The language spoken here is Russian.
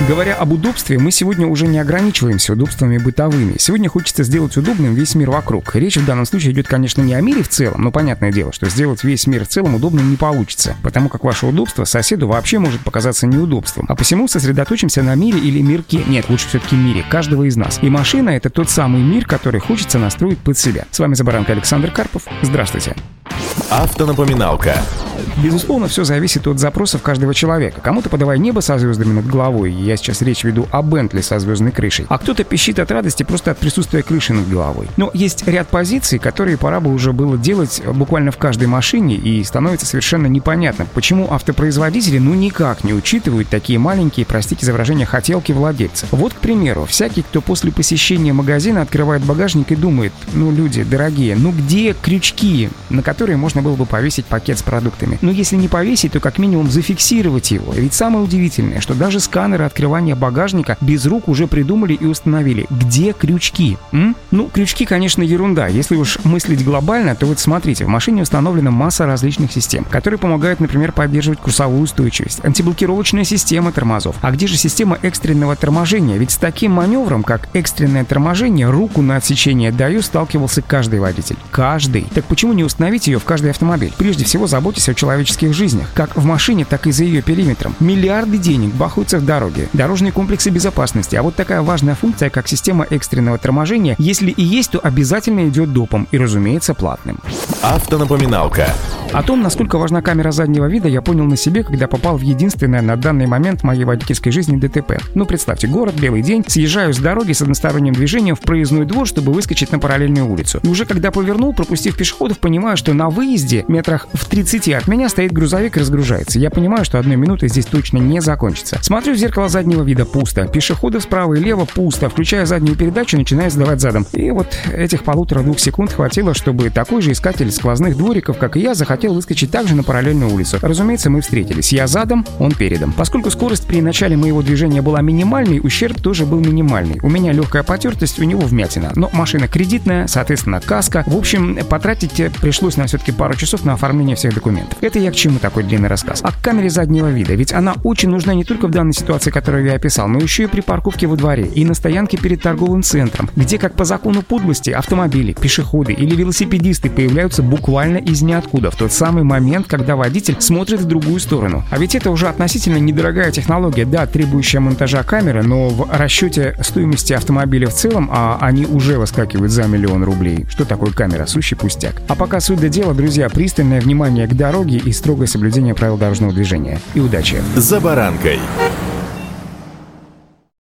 Говоря об удобстве, мы сегодня уже не ограничиваемся удобствами бытовыми. Сегодня хочется сделать удобным весь мир вокруг. Речь в данном случае идет, конечно, не о мире в целом, но понятное дело, что сделать весь мир в целом удобным не получится, потому как ваше удобство соседу вообще может показаться неудобством. А посему сосредоточимся на мире или мирке, нет, лучше все-таки мире, каждого из нас. И машина — это тот самый мир, который хочется настроить под себя. С вами Забаранка Александр Карпов. Здравствуйте. Автонапоминалка. Безусловно, все зависит от запросов каждого человека. Кому-то подавай небо со звездами над головой, я сейчас речь веду о Бентли со звездной крышей, а кто-то пищит от радости просто от присутствия крыши над головой. Но есть ряд позиций, которые пора бы уже было делать буквально в каждой машине, и становится совершенно непонятно, почему автопроизводители ну никак не учитывают такие маленькие, простите за выражение, хотелки владельца. Вот, к примеру, всякий, кто после посещения магазина открывает багажник и думает, ну, люди дорогие, ну где крючки, на которые можно было бы повесить пакет с продуктами? Но если не повесить, то как минимум зафиксировать его. Ведь самое удивительное, что даже сканеры открывания багажника без рук уже придумали и установили, где крючки. М? Ну, крючки, конечно, ерунда. Если уж мыслить глобально, то вот смотрите, в машине установлена масса различных систем, которые помогают, например, поддерживать курсовую устойчивость, антиблокировочная система тормозов. А где же система экстренного торможения? Ведь с таким маневром, как экстренное торможение, руку на отсечение даю сталкивался каждый водитель. Каждый. Так почему не установить ее в каждый автомобиль? Прежде всего, заботьтесь о человеческих жизнях, как в машине, так и за ее периметром. Миллиарды денег бахаются в дороге, дорожные комплексы безопасности, а вот такая важная функция, как система экстренного торможения, если и есть, то обязательно идет допом и, разумеется, платным. Автонапоминалка. О том, насколько важна камера заднего вида, я понял на себе, когда попал в единственное на данный момент моей водительской жизни ДТП. Ну, представьте, город, белый день, съезжаю с дороги с односторонним движением в проездной двор, чтобы выскочить на параллельную улицу. И уже когда повернул, пропустив пешеходов, понимаю, что на выезде, метрах в 30 от меня, стоит грузовик и разгружается. Я понимаю, что одной минуты здесь точно не закончится. Смотрю в зеркало заднего вида пусто. Пешеходов справа и лево пусто. Включаю заднюю передачу, начинаю сдавать задом. И вот этих полутора-двух секунд хватило, чтобы такой же искатель сквозных двориков, как и я, захотел хотел выскочить также на параллельную улицу. Разумеется, мы встретились. Я задом, он передом. Поскольку скорость при начале моего движения была минимальной, ущерб тоже был минимальный. У меня легкая потертость, у него вмятина. Но машина кредитная, соответственно, каска. В общем, потратить пришлось на все-таки пару часов на оформление всех документов. Это я к чему такой длинный рассказ? А к камере заднего вида. Ведь она очень нужна не только в данной ситуации, которую я описал, но еще и при парковке во дворе и на стоянке перед торговым центром, где, как по закону подлости, автомобили, пешеходы или велосипедисты появляются буквально из ниоткуда в тот самый момент, когда водитель смотрит в другую сторону. А ведь это уже относительно недорогая технология, да, требующая монтажа камеры, но в расчете стоимости автомобиля в целом, а они уже выскакивают за миллион рублей. Что такое камера? Сущий пустяк. А пока суть до дела, друзья, пристальное внимание к дороге и строгое соблюдение правил дорожного движения. И удачи! За баранкой.